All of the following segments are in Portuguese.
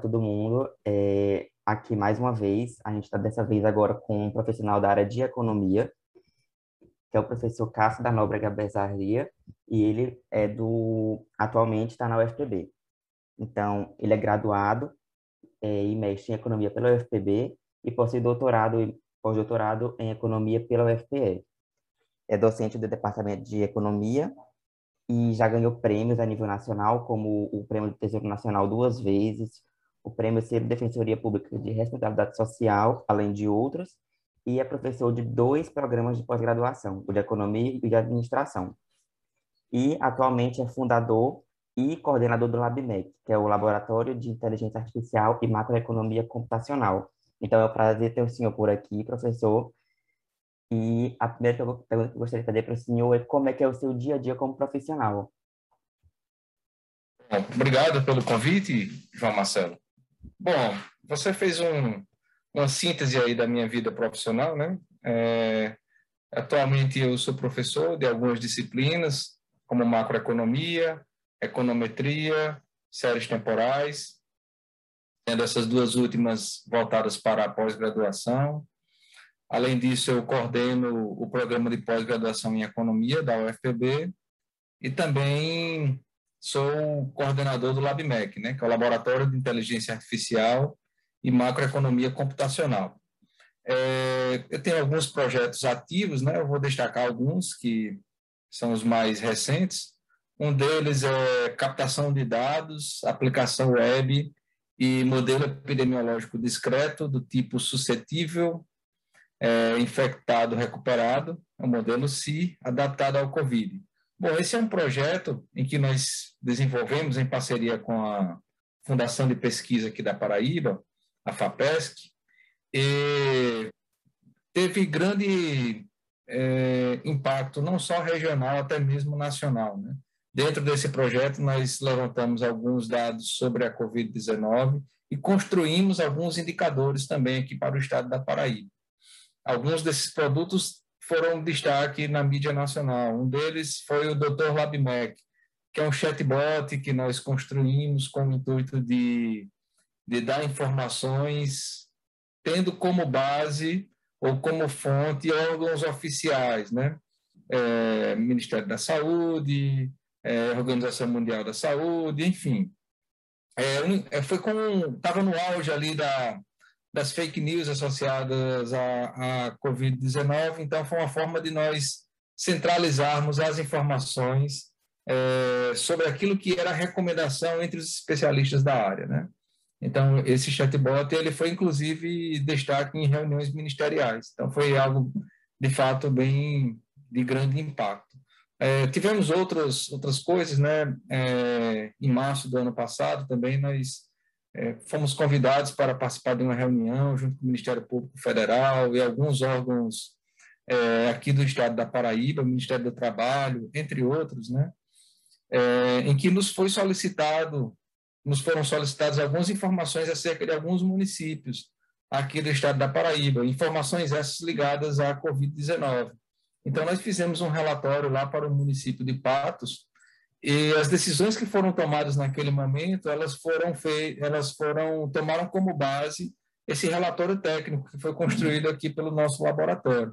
todo mundo. É, aqui mais uma vez, a gente está dessa vez agora com um profissional da área de economia, que é o professor Cássio da Nóbrega Bezaria, e ele é do atualmente está na UFPB. Então, ele é graduado é, e mestre em economia pela UFPB e possui doutorado e pós-doutorado em economia pela UFPE. É docente do departamento de economia e já ganhou prêmios a nível nacional, como o Prêmio do Tesouro Nacional duas vezes, o Prêmio Ser Defensoria Pública de Responsabilidade Social, além de outros, e é professor de dois programas de pós-graduação, o de Economia e o de Administração. E atualmente é fundador e coordenador do LabMEC, que é o Laboratório de Inteligência Artificial e Macroeconomia Computacional. Então é um prazer ter o senhor por aqui, professor, e a primeira pergunta que eu gostaria de fazer para o senhor é como é que é o seu dia a dia como profissional? Obrigado pelo convite, João Marcelo. Bom, você fez um, uma síntese aí da minha vida profissional, né? É, atualmente eu sou professor de algumas disciplinas, como macroeconomia, econometria, séries temporais, tendo essas duas últimas voltadas para a pós-graduação, Além disso, eu coordeno o programa de pós-graduação em economia da UFPB e também sou coordenador do LabMEC, né, que é o Laboratório de Inteligência Artificial e Macroeconomia Computacional. É, eu tenho alguns projetos ativos, né, eu vou destacar alguns que são os mais recentes. Um deles é captação de dados, aplicação web e modelo epidemiológico discreto do tipo suscetível é, infectado recuperado, é o modelo CI, adaptado ao COVID. Bom, esse é um projeto em que nós desenvolvemos em parceria com a Fundação de Pesquisa aqui da Paraíba, a FAPESC, e teve grande é, impacto, não só regional, até mesmo nacional. Né? Dentro desse projeto, nós levantamos alguns dados sobre a Covid-19 e construímos alguns indicadores também aqui para o estado da Paraíba. Alguns desses produtos foram destaque na mídia nacional. Um deles foi o Dr. LabMec, que é um chatbot que nós construímos com o intuito de, de dar informações tendo como base ou como fonte órgãos oficiais, né? É, Ministério da Saúde, é, Organização Mundial da Saúde, enfim. É, é, foi com estava no auge ali da das fake news associadas à, à Covid-19. Então, foi uma forma de nós centralizarmos as informações é, sobre aquilo que era recomendação entre os especialistas da área, né? Então, esse chatbot, ele foi, inclusive, destaque em reuniões ministeriais. Então, foi algo, de fato, bem de grande impacto. É, tivemos outras, outras coisas, né? É, em março do ano passado, também, nós é, fomos convidados para participar de uma reunião junto com o Ministério Público Federal e alguns órgãos é, aqui do estado da Paraíba, Ministério do Trabalho, entre outros, né, é, em que nos foi solicitado, nos foram solicitadas algumas informações acerca de alguns municípios aqui do estado da Paraíba, informações essas ligadas à Covid-19. Então, nós fizemos um relatório lá para o município de Patos, e as decisões que foram tomadas naquele momento, elas foram feitas, elas foram tomaram como base esse relatório técnico que foi construído aqui pelo nosso laboratório.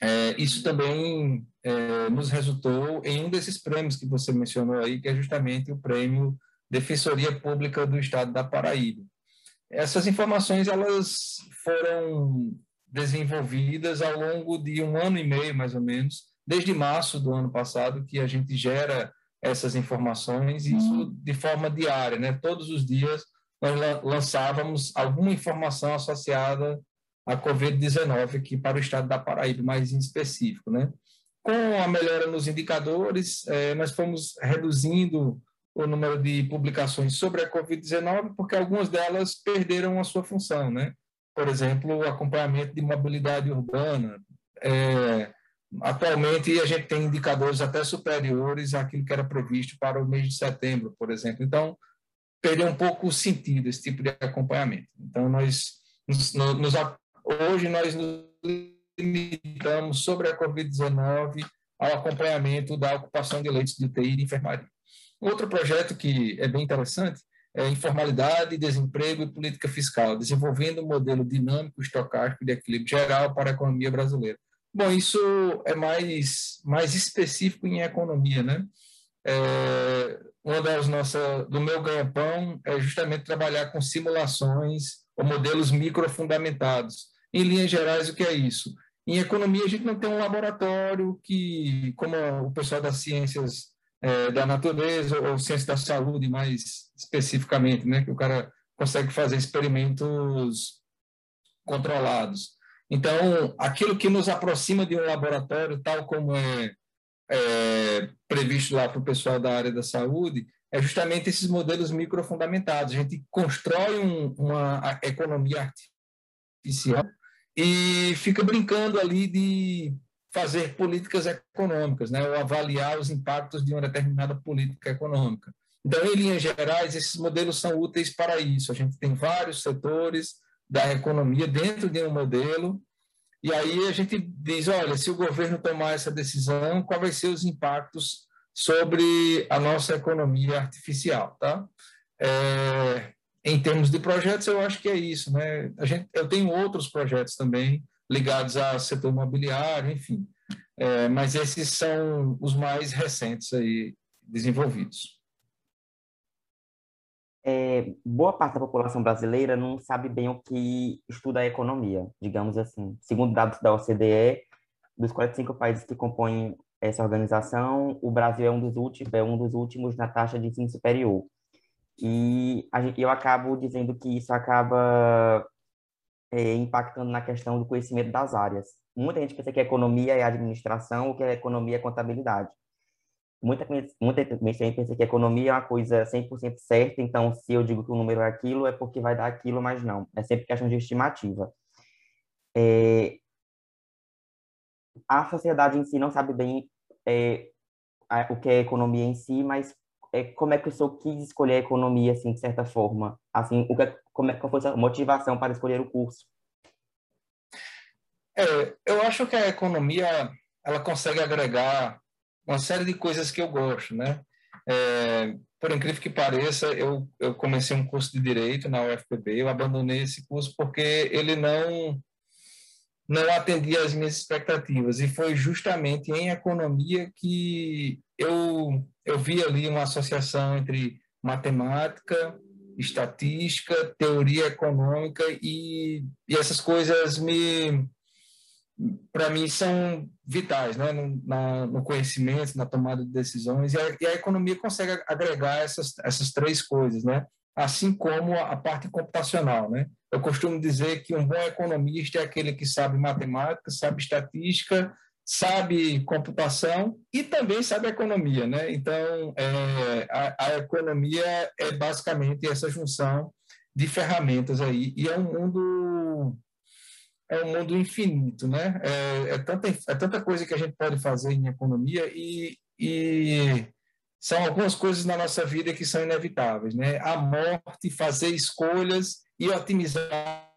É, isso também é, nos resultou em um desses prêmios que você mencionou aí, que é justamente o prêmio Defensoria Pública do Estado da Paraíba. Essas informações elas foram desenvolvidas ao longo de um ano e meio, mais ou menos, desde março do ano passado que a gente gera essas informações, e isso uhum. de forma diária, né? Todos os dias nós lançávamos alguma informação associada à Covid-19 aqui para o estado da Paraíba, mais em específico, né? Com a melhora nos indicadores, eh, nós fomos reduzindo o número de publicações sobre a Covid-19, porque algumas delas perderam a sua função, né? Por exemplo, o acompanhamento de mobilidade urbana, é, Atualmente, a gente tem indicadores até superiores àquilo que era previsto para o mês de setembro, por exemplo. Então, perdeu um pouco o sentido esse tipo de acompanhamento. Então, nós, nos, nos, hoje, nós nos limitamos sobre a Covid-19 ao acompanhamento da ocupação de leitos de UTI e de enfermaria. Outro projeto que é bem interessante é, informalidade, desemprego e política fiscal, desenvolvendo um modelo dinâmico estocástico de equilíbrio geral para a economia brasileira. Bom, isso é mais, mais específico em economia, né? É, uma das nossas, do meu ganha-pão é justamente trabalhar com simulações ou modelos microfundamentados. Em linhas gerais, o que é isso? Em economia, a gente não tem um laboratório que, como o pessoal das ciências é, da natureza ou ciência da saúde, mais especificamente, né, que o cara consegue fazer experimentos controlados. Então, aquilo que nos aproxima de um laboratório, tal como é, é previsto lá para o pessoal da área da saúde, é justamente esses modelos microfundamentados. A gente constrói um, uma economia artificial e fica brincando ali de fazer políticas econômicas, né, ou avaliar os impactos de uma determinada política econômica. Então, em linhas gerais, esses modelos são úteis para isso. A gente tem vários setores da economia dentro de um modelo, e aí a gente diz, olha, se o governo tomar essa decisão, quais vão ser os impactos sobre a nossa economia artificial, tá? É, em termos de projetos, eu acho que é isso, né? A gente, eu tenho outros projetos também ligados ao setor imobiliário, enfim. É, mas esses são os mais recentes aí desenvolvidos. É, boa parte da população brasileira não sabe bem o que estuda a economia, digamos assim. Segundo dados da OCDE, dos 45 países que compõem essa organização, o Brasil é um dos últimos, é um dos últimos na taxa de ensino superior. E gente, eu acabo dizendo que isso acaba é, impactando na questão do conhecimento das áreas. Muita gente pensa que economia é administração ou que a economia é contabilidade. Muita, muita gente pensa que economia é uma coisa 100% certa, então se eu digo que o número é aquilo, é porque vai dar aquilo, mas não. É sempre questão de estimativa. É, a sociedade em si não sabe bem é, a, o que é economia em si, mas é, como é que o senhor quis escolher a economia, assim, de certa forma? Assim, o que, como é, qual foi a motivação para escolher o curso? É, eu acho que a economia, ela consegue agregar uma série de coisas que eu gosto, né? É, por incrível que pareça, eu, eu comecei um curso de Direito na UFPB, eu abandonei esse curso porque ele não não atendia às minhas expectativas e foi justamente em economia que eu eu vi ali uma associação entre matemática, estatística, teoria econômica e, e essas coisas me para mim são vitais né? no, na, no conhecimento, na tomada de decisões e a, e a, economia consegue agregar essas, essas três coisas, né? assim como a, a parte computacional. Né? Eu costumo dizer que um bom economista é aquele que sabe matemática, sabe estatística, sabe computação e também sabe economia, né? Então, é, a, a, economia é basicamente essa junção de ferramentas aí e é um mundo é um mundo infinito, né? É, é tanta é tanta coisa que a gente pode fazer em economia e, e são algumas coisas na nossa vida que são inevitáveis, né? A morte, fazer escolhas e otimizar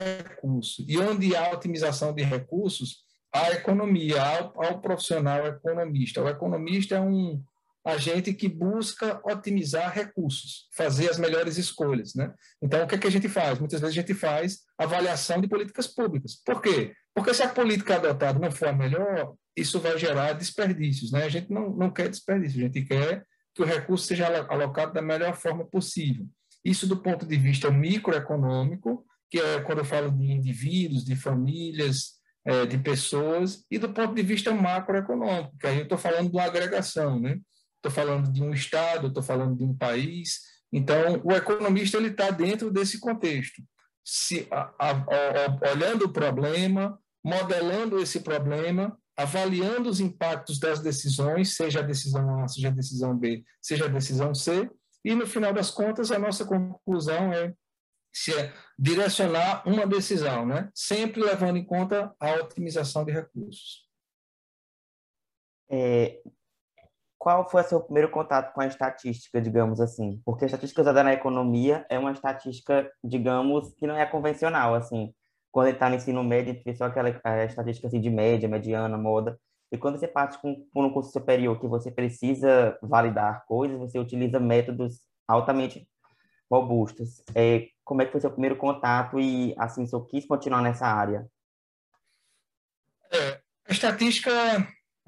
recursos. E onde há otimização de recursos, à economia, ao, ao profissional economista. O economista é um agente que busca otimizar recursos, fazer as melhores escolhas. Né? Então, o que, é que a gente faz? Muitas vezes a gente faz avaliação de políticas públicas. Por quê? Porque se a política adotada não for a melhor, isso vai gerar desperdícios. Né? A gente não, não quer desperdício, a gente quer que o recurso seja alocado da melhor forma possível. Isso do ponto de vista microeconômico, que é quando eu falo de indivíduos, de famílias, é, de pessoas e do ponto de vista macroeconômico, que aí eu estou falando de uma agregação, né? Estou falando de um estado, estou falando de um país. Então, o economista ele está dentro desse contexto, se a, a, a, olhando o problema, modelando esse problema, avaliando os impactos das decisões, seja a decisão A, seja a decisão B, seja a decisão C, e no final das contas a nossa conclusão é se é direcionar uma decisão, né? sempre levando em conta a otimização de recursos. É, qual foi o seu primeiro contato com a estatística, digamos assim? Porque a estatística usada na economia é uma estatística, digamos, que não é convencional, assim. Quando ele está no ensino médio, a gente só aquela estatística assim, de média, mediana, moda. E quando você parte com, por um curso superior que você precisa validar coisas, você utiliza métodos altamente robustas. É, como é que foi seu primeiro contato e, assim, se eu quis continuar nessa área? É, a estatística,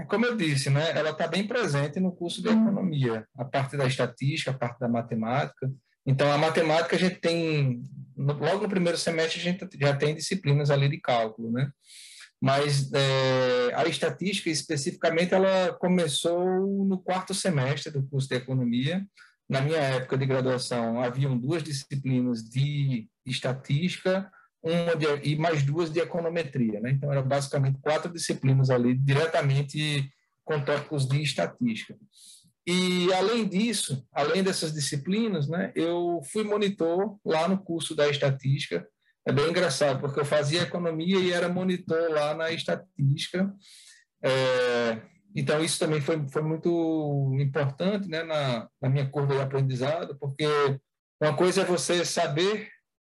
como eu disse, né, ela está bem presente no curso de economia, a parte da estatística, a parte da matemática. Então, a matemática a gente tem, logo no primeiro semestre, a gente já tem disciplinas ali de cálculo, né? Mas é, a estatística, especificamente, ela começou no quarto semestre do curso de economia, na minha época de graduação, haviam duas disciplinas de estatística uma de, e mais duas de econometria. Né? Então, eram basicamente quatro disciplinas ali, diretamente com tópicos de estatística. E, além disso, além dessas disciplinas, né, eu fui monitor lá no curso da estatística. É bem engraçado, porque eu fazia economia e era monitor lá na estatística. É, então, isso também foi, foi muito importante né, na, na minha curva de aprendizado, porque uma coisa é você saber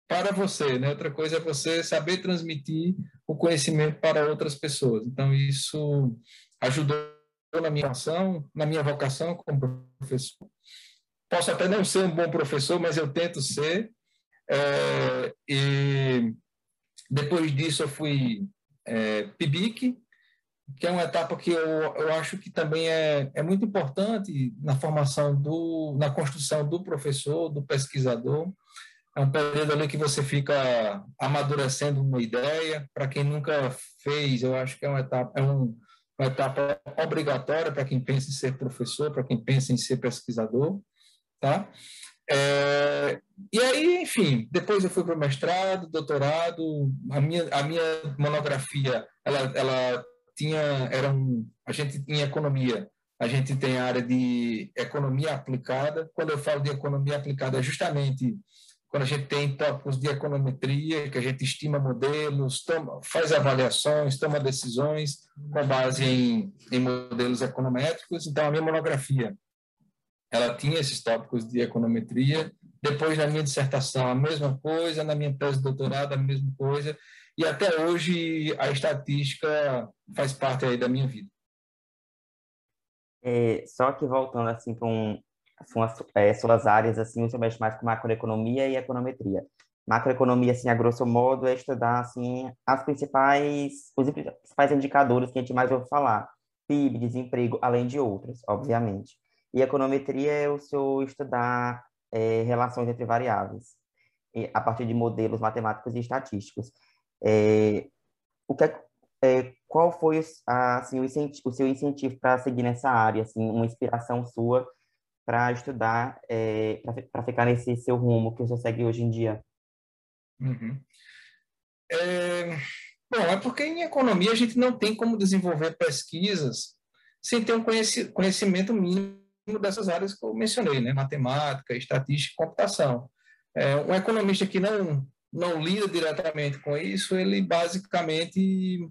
para você, né? outra coisa é você saber transmitir o conhecimento para outras pessoas. Então, isso ajudou na minha ação, na minha vocação como professor. Posso até não ser um bom professor, mas eu tento ser. É, e depois disso, eu fui é, PIBIC, que é uma etapa que eu, eu acho que também é, é muito importante na formação do, na construção do professor, do pesquisador. É um período ali que você fica amadurecendo uma ideia. Para quem nunca fez, eu acho que é uma etapa, é um, uma etapa obrigatória para quem pensa em ser professor, para quem pensa em ser pesquisador, tá? É, e aí, enfim, depois eu fui para o mestrado, doutorado, a minha, a minha monografia, ela, ela tinha, era um, a gente em economia, a gente tem a área de economia aplicada. Quando eu falo de economia aplicada, é justamente quando a gente tem tópicos de econometria, que a gente estima modelos, toma, faz avaliações, toma decisões com base em, em modelos econométricos. Então, a minha monografia, ela tinha esses tópicos de econometria. Depois, na minha dissertação, a mesma coisa. Na minha tese de doutorado, a mesma coisa e até hoje a estatística faz parte aí da minha vida. É, só que voltando assim para um, suas, é, suas áreas, assim, você mexe mais com macroeconomia e econometria. Macroeconomia, assim, a grosso modo, é estudar, assim, as principais, os principais indicadores que a gente mais ouve falar. PIB, desemprego, além de outros, obviamente. E econometria é o seu estudar é, relações entre variáveis, a partir de modelos matemáticos e estatísticos. É, o que é, é, qual foi assim, o, o seu incentivo para seguir nessa área, assim, uma inspiração sua para estudar, é, para ficar nesse seu rumo que você segue hoje em dia? Uhum. É, bom, é porque em economia a gente não tem como desenvolver pesquisas sem ter um conhecimento mínimo dessas áreas que eu mencionei, né? matemática, estatística e computação. É, um economista que não não lida diretamente com isso, ele basicamente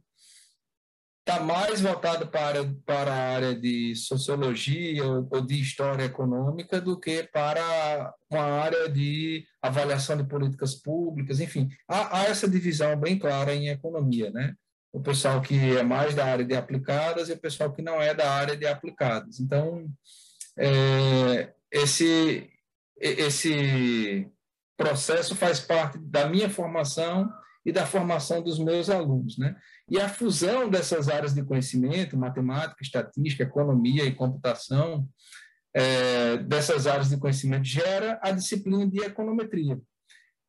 está mais voltado para, para a área de sociologia ou, de história econômica do que para uma área de avaliação de políticas públicas, enfim, há, há essa divisão bem clara em economia, né? O pessoal que é mais da área de aplicadas e o pessoal que não é da área de aplicadas. Então, é, esse, esse processo faz parte da minha formação e da formação dos meus alunos, né? E a fusão dessas áreas de conhecimento, matemática, estatística, economia e computação, é, dessas áreas de conhecimento gera a disciplina de econometria.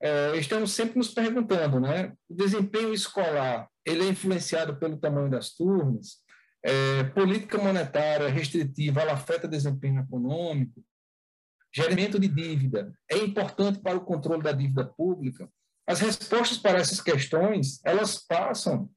É, estamos sempre nos perguntando, né? O desempenho escolar ele é influenciado pelo tamanho das turmas? É, política monetária restritiva ela afeta desempenho econômico? gerimento de dívida é importante para o controle da dívida pública? As respostas para essas questões, elas passam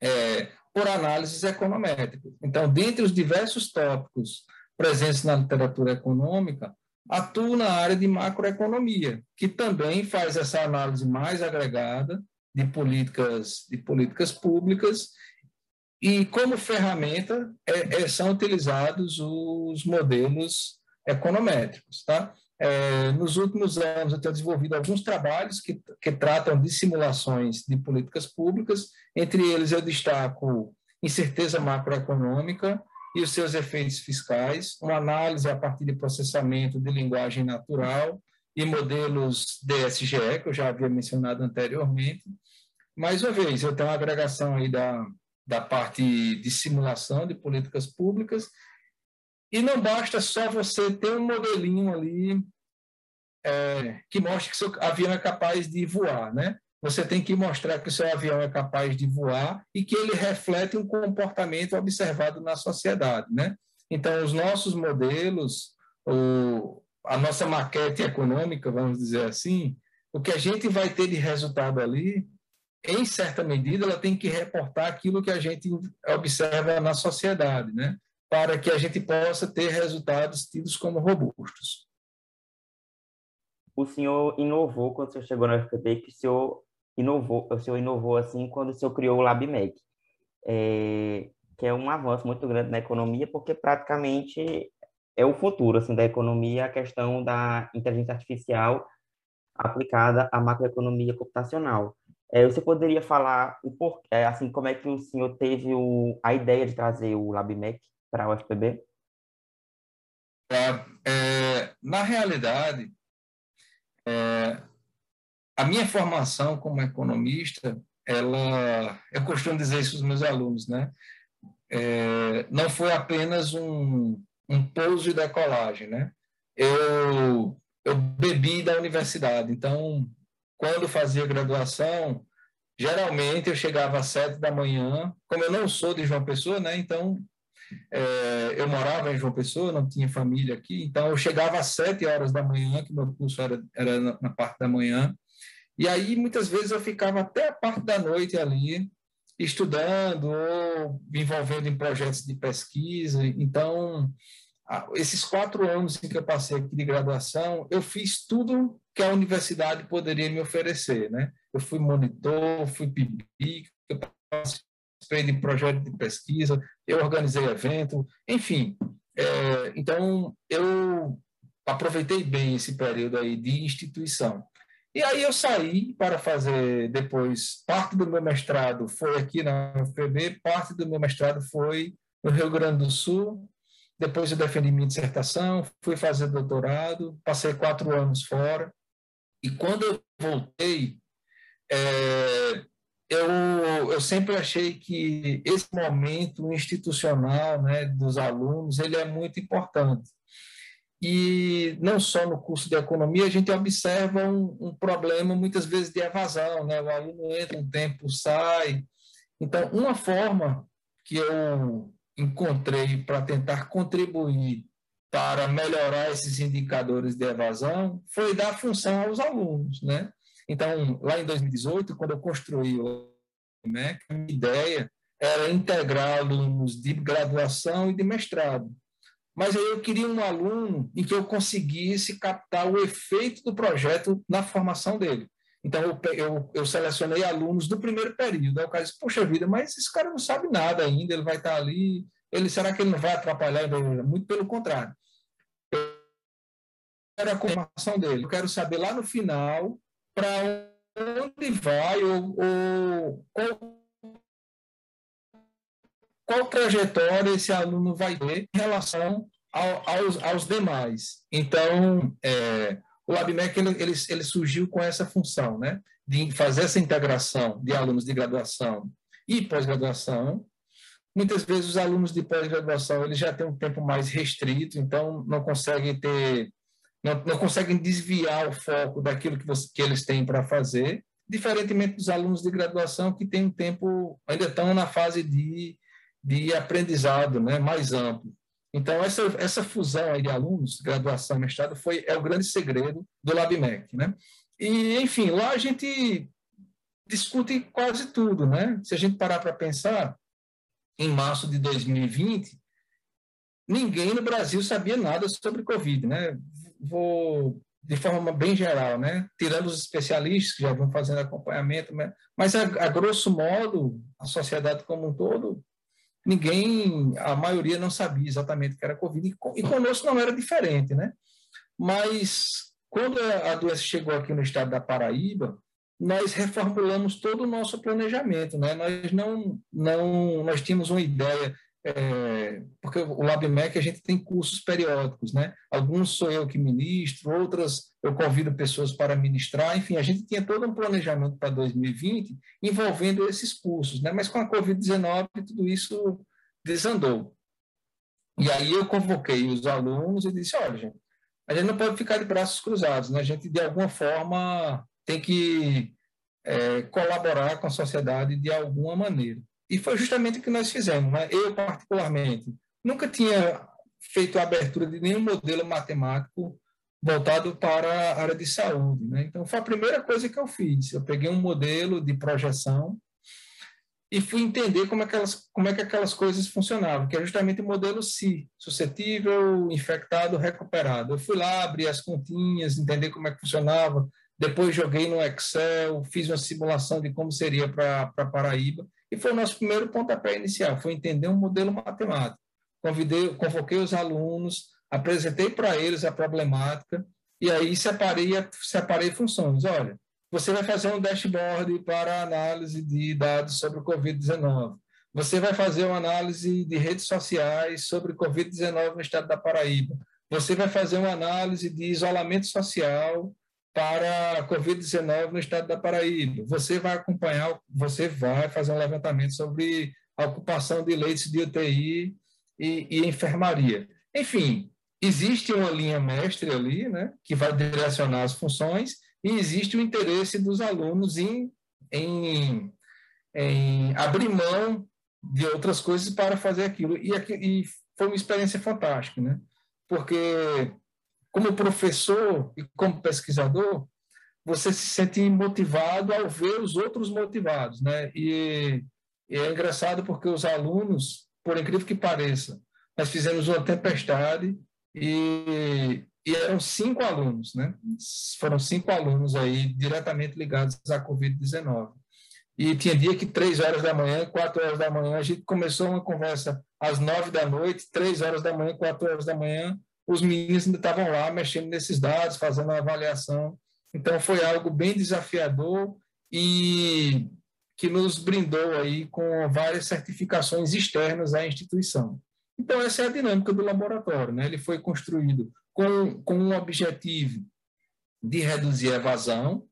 é, por análises econométricas. Então, dentre os diversos tópicos presentes na literatura econômica, atuo na área de macroeconomia, que também faz essa análise mais agregada de políticas, de políticas públicas e como ferramenta é, é, são utilizados os modelos econométricos. Tá? É, nos últimos anos, eu tenho desenvolvido alguns trabalhos que, que tratam de simulações de políticas públicas, entre eles eu destaco incerteza macroeconômica e os seus efeitos fiscais, uma análise a partir de processamento de linguagem natural e modelos DSGE, que eu já havia mencionado anteriormente. Mais uma vez, eu tenho uma agregação aí da, da parte de simulação de políticas públicas, e não basta só você ter um modelinho ali é, que mostre que seu avião é capaz de voar, né? Você tem que mostrar que o seu avião é capaz de voar e que ele reflete um comportamento observado na sociedade, né? Então, os nossos modelos, o, a nossa maquete econômica, vamos dizer assim, o que a gente vai ter de resultado ali, em certa medida, ela tem que reportar aquilo que a gente observa na sociedade, né? Para que a gente possa ter resultados tidos como robustos. O senhor inovou quando o senhor chegou na FPB, que o senhor inovou, o senhor inovou assim quando o senhor criou o LabMec, é, que é um avanço muito grande na economia, porque praticamente é o futuro assim da economia, a questão da inteligência artificial aplicada à macroeconomia computacional. É, você poderia falar o porquê, é, assim, como é que o senhor teve o, a ideia de trazer o LabMec para a UFPB? É, na realidade, é, a minha formação como economista, ela, eu costumo dizer isso aos meus alunos, né? É, não foi apenas um, um pouso e decolagem, né? Eu, eu bebi da universidade, então, quando fazia graduação, geralmente eu chegava às sete da manhã, como eu não sou de João Pessoa, né? Então, é, eu morava em João Pessoa, não tinha família aqui, então eu chegava às sete horas da manhã, que meu curso era, era na, parte da manhã, e aí, muitas vezes, eu ficava até a parte da noite ali, estudando ou me envolvendo em projetos de pesquisa. Então, esses quatro anos que eu passei aqui de graduação, eu fiz tudo que a universidade poderia me oferecer. Né? Eu fui monitor, fui PIB, eu de projeto de pesquisa, eu organizei evento, enfim. É, então, eu aproveitei bem esse período aí de instituição. E aí eu saí para fazer depois, parte do meu mestrado foi aqui na UFPB, parte do meu mestrado foi no Rio Grande do Sul, depois eu defendi minha dissertação, fui fazer doutorado, passei quatro anos fora, e quando eu voltei, é, eu, eu sempre achei que esse momento institucional né, dos alunos ele é muito importante e não só no curso de economia, a gente observa um, um, problema muitas vezes de evasão, né? O aluno entra um tempo, sai. Então, uma forma que eu encontrei para tentar contribuir para melhorar esses indicadores de evasão foi dar função aos alunos, né? Então, lá em 2018, quando eu construí o MEC, a minha ideia era integrar alunos de graduação e de mestrado mas aí eu queria um aluno em que eu conseguisse captar o efeito do projeto na formação dele. Então, eu, eu, eu selecionei alunos do primeiro período. Aí o cara disse, poxa vida, mas esse cara não sabe nada ainda, ele vai estar ali, ele, será que ele não vai atrapalhar? Muito pelo contrário. Eu quero a formação dele, eu quero saber lá no final para onde vai ou, qual qual trajetória esse aluno vai ter em relação ao, aos, aos demais. Então, é, o LabMec ele, ele, ele, surgiu com essa função, né, de fazer essa integração de alunos de graduação e pós-graduação. Muitas vezes os alunos de pós-graduação eles já têm um tempo mais restrito, então não conseguem ter, não, não conseguem desviar o foco daquilo que, você, que eles têm para fazer, diferentemente dos alunos de graduação que têm um tempo ainda estão na fase de de aprendizado né, mais amplo. Então, essa, essa fusão de alunos, graduação mestrado, foi, é o grande segredo do LabMec. Né? E, enfim, lá a gente discute quase tudo. Né? Se a gente parar para pensar, em março de 2020, ninguém no Brasil sabia nada sobre Covid. Né? Vou de forma bem geral, né? tirando os especialistas que já vão fazendo acompanhamento, né? mas a, a grosso modo, a sociedade como um todo ninguém, a maioria não sabia exatamente o que era Covid, e conosco não era diferente, né? Mas quando a doença chegou aqui no estado da Paraíba, nós reformulamos todo o nosso planejamento, né? Nós não, não, nós tínhamos uma ideia é, porque o LabMec a gente tem cursos periódicos, né? Alguns sou eu que ministro, outras eu convido pessoas para ministrar, enfim, a gente tinha todo um planejamento para 2020 envolvendo esses cursos, né? Mas com a Covid-19 tudo isso desandou. E aí eu convoquei os alunos e disse, olha, gente, a gente não pode ficar de braços cruzados, né? A gente, de alguma forma, tem que é, colaborar com a sociedade de alguma maneira. E foi justamente o que nós fizemos. Né? Eu, particularmente, nunca tinha feito a abertura de nenhum modelo matemático voltado para a área de saúde. Né? Então, foi a primeira coisa que eu fiz. Eu peguei um modelo de projeção e fui entender como, aquelas, como é que aquelas coisas funcionavam, que é justamente o modelo SI, suscetível, infectado, recuperado. Eu fui lá, abri as continhas, entender como é que funcionava, depois joguei no Excel, fiz uma simulação de como seria para Paraíba, e foi o nosso primeiro pontapé inicial, foi entender um modelo matemático. Convidei, convoquei os alunos, apresentei para eles a problemática, e aí separei, separei funções. Olha, você vai fazer um dashboard para análise de dados sobre o Covid-19. Você vai fazer uma análise de redes sociais sobre Covid-19 no estado da Paraíba. Você vai fazer uma análise de isolamento social para a Covid-19 no estado da Paraíba. Você vai acompanhar, você vai fazer um levantamento sobre a ocupação de leitos de UTI e, e enfermaria. Enfim, existe uma linha mestre ali, né, que vai direcionar as funções, e existe o interesse dos alunos em, em, em abrir mão de outras coisas para fazer aquilo. E, e foi uma experiência fantástica, né? porque como professor e como pesquisador, você se sente motivado ao ver os outros motivados, né? E, e é engraçado porque os alunos, por incrível que pareça, nós fizemos uma tempestade e, e eram cinco alunos, né? Foram cinco alunos aí diretamente ligados à Covid-19. E tinha dia que três horas da manhã, quatro horas da manhã, a gente começou uma conversa às nove da noite, três horas da manhã, quatro horas da manhã, os meninos ainda estavam lá mexendo nesses dados, fazendo a avaliação. Então, foi algo bem desafiador e que nos brindou aí com várias certificações externas à instituição. Então, essa é a dinâmica do laboratório. Né? Ele foi construído com, com um objetivo de reduzir a evasão,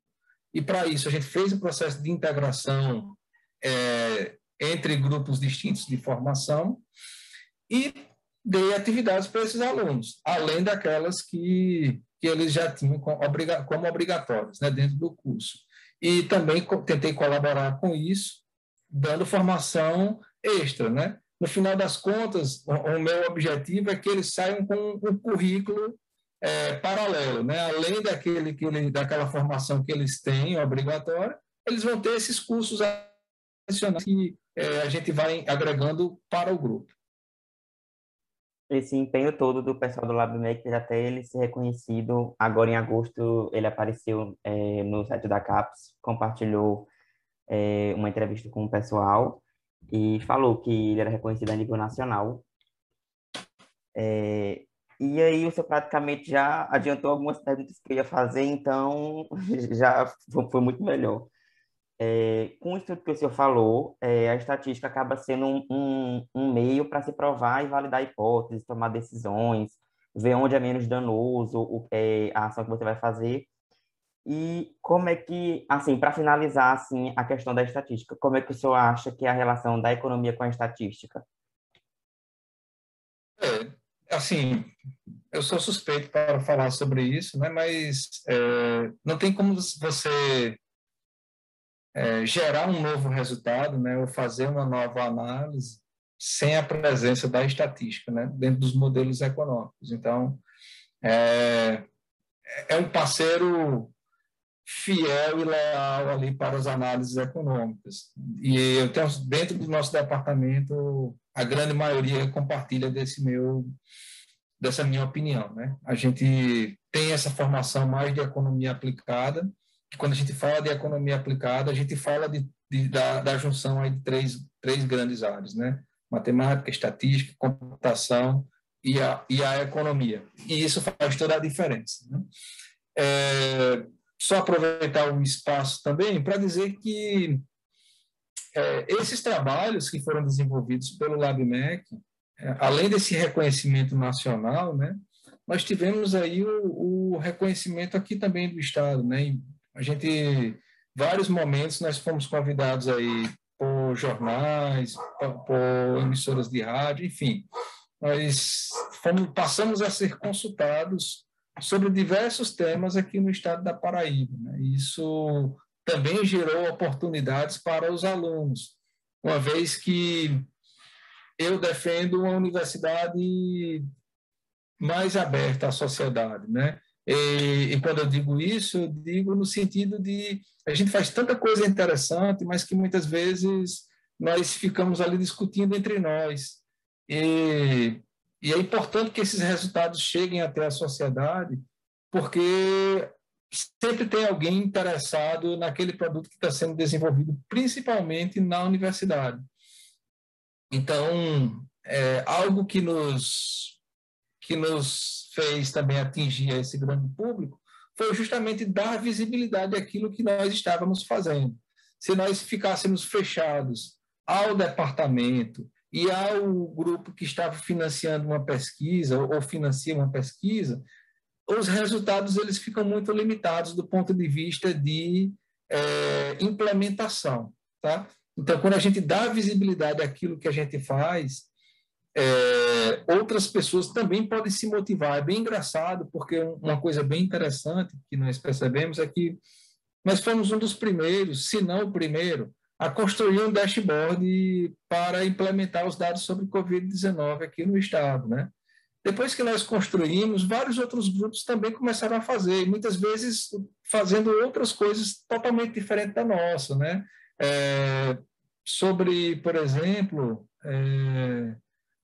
e para isso a gente fez um processo de integração é, entre grupos distintos de formação, e dei atividades para esses alunos, além daquelas que, que eles já tinham como, obriga, como obrigatórias né, dentro do curso. E também tentei colaborar com isso, dando formação extra. Né? No final das contas, o, o meu objetivo é que eles saiam com um currículo é, paralelo, né? além daquele, que ele, daquela formação que eles têm, obrigatória, eles vão ter esses cursos adicionais que é, a gente vai agregando para o grupo esse empenho todo do pessoal do LabMaker até ele ser reconhecido. Agora, em agosto, ele apareceu é, no site da CAPES, compartilhou é, uma entrevista com o pessoal e falou que ele era reconhecido a nível nacional. É, e aí, o senhor praticamente já adiantou algumas perguntas que eu ia fazer, então já foi muito melhor. É, com isso que o senhor falou, é, a estatística acaba sendo um, um, um meio para se provar e validar hipóteses, tomar decisões, ver onde é menos danoso o, é, a ação que você vai fazer. E como é que, assim, para finalizar assim, a questão da estatística, como é que o senhor acha que é a relação da economia com a estatística? É, assim, eu sou suspeito para falar sobre isso, né? mas não tem como você é, gerar um novo resultado, né, ou fazer uma nova análise sem a presença da estatística, né, dentro dos modelos econômicos. Então, é, é um parceiro fiel e leal ali para as análises econômicas. E eu tenho dentro do nosso departamento a grande maioria compartilha desse meu dessa minha opinião, né? A gente tem essa formação mais de economia aplicada quando a gente fala de economia aplicada, a gente fala de, de da, da, junção aí de três, três grandes áreas, né? Matemática, estatística, computação e a, e a economia. E isso faz toda a diferença. Né? É, só aproveitar o espaço também para dizer que é, esses trabalhos que foram desenvolvidos pelo LabMec, é, além desse reconhecimento nacional, né, nós tivemos aí o, o, reconhecimento aqui também do Estado. Né? A gente, vários momentos, nós fomos convidados aí por jornais, por, emissoras de rádio, enfim, nós fomos, passamos a ser consultados sobre diversos temas aqui no estado da Paraíba. Né? Isso também gerou oportunidades para os alunos, uma vez que eu defendo uma universidade mais aberta à sociedade, né? E, e, quando eu digo isso, eu digo no sentido de a gente faz tanta coisa interessante, mas que muitas vezes nós ficamos ali discutindo entre nós. E, e é importante que esses resultados cheguem até a sociedade, porque sempre tem alguém interessado naquele produto que está sendo desenvolvido, principalmente na universidade. Então, é algo que nos que nos fez também atingir esse grande público foi justamente dar visibilidade àquilo que nós estávamos fazendo. Se nós ficássemos fechados ao departamento e ao grupo que estava financiando uma pesquisa ou financia uma pesquisa, os resultados eles ficam muito limitados do ponto de vista de é, implementação, tá? Então, quando a gente dá visibilidade àquilo que a gente faz, é, outras pessoas também podem se motivar. É bem engraçado, porque uma coisa bem interessante que nós percebemos é que nós fomos um dos primeiros, se não o primeiro, a construir um dashboard para implementar os dados sobre Covid-19 aqui no Estado. Né? Depois que nós construímos, vários outros grupos também começaram a fazer, muitas vezes fazendo outras coisas totalmente diferentes da nossa. Né? É, sobre, por exemplo, é,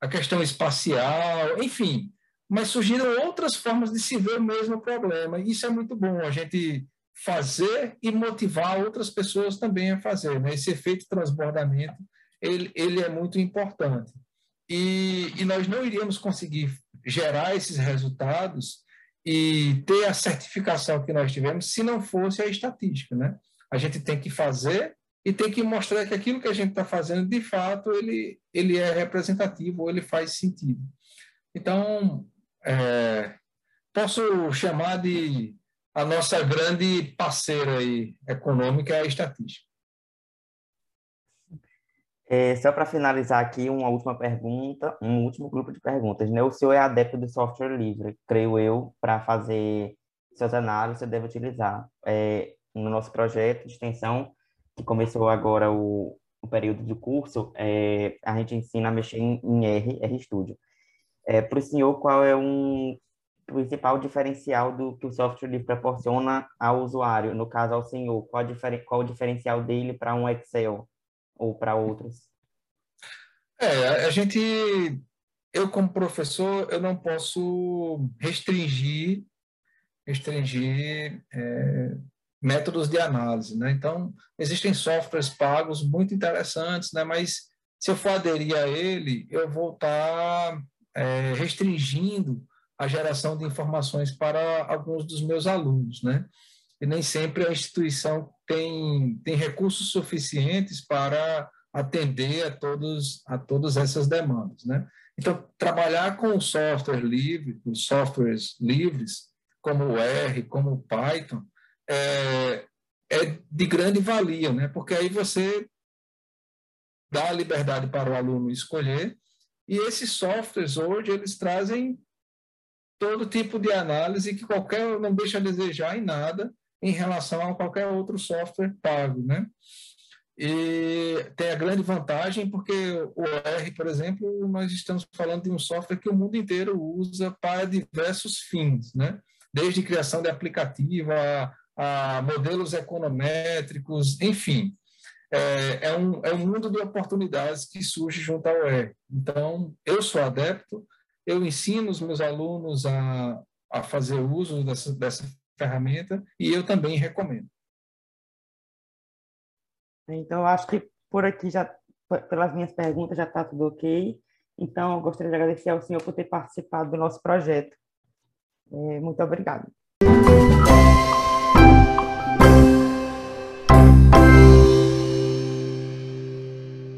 a questão espacial, enfim. Mas surgiram outras formas de se ver o mesmo problema. E isso é muito bom, a gente fazer e motivar outras pessoas também a fazer. Né? Esse efeito transbordamento, ele, ele é muito importante. E, e nós não iríamos conseguir gerar esses resultados e ter a certificação que nós tivemos se não fosse a estatística, né? A gente tem que fazer e tem que mostrar que aquilo que a gente está fazendo, de fato, ele, ele é representativo ou ele faz sentido. Então, é, posso chamar de a nossa grande parceira aí, econômica, é a estatística. É, só para finalizar aqui, uma última pergunta, um último grupo de perguntas. Né? O senhor é adepto do software livre, creio eu, para fazer suas análises, você deve utilizar. É, no nosso projeto de extensão, que começou agora o, o período de curso, é, a gente ensina a mexer em, em R, RStudio. É, Para o senhor, qual é um principal diferencial do que o software livre proporciona ao usuário? No caso, ao senhor, qual, difer qual o diferencial dele para um Excel ou para outros? É, a gente, eu como professor, eu não posso restringir, restringir é, métodos de análise. Né? Então, existem softwares pagos muito interessantes, né? mas se eu for aderir a ele, eu vou estar é, restringindo a geração de informações para alguns dos meus alunos. Né? E nem sempre a instituição tem, tem recursos suficientes para atender a, todos, a todas essas demandas. Né? Então, trabalhar com software livre, os softwares livres, como o R, como o Python, é, é de grande valia, né? porque aí você dá a liberdade para o aluno escolher, e esses softwares hoje eles trazem todo tipo de análise que qualquer não deixa a desejar em nada em relação a qualquer outro software pago, né? E tem a grande vantagem porque o R, por exemplo, nós estamos falando de um software que o mundo inteiro usa para diversos fins, né? Desde criação de aplicativo a a modelos econométricos, enfim. É, é, um, é um mundo de oportunidades que surge junto ao R. Então, eu sou adepto, eu ensino os meus alunos a, a fazer uso dessa, dessa ferramenta e eu também recomendo. Então, acho que por aqui já, pelas minhas perguntas, já está tudo ok. Então, eu gostaria de agradecer ao senhor por ter participado do nosso projeto. É, muito obrigado.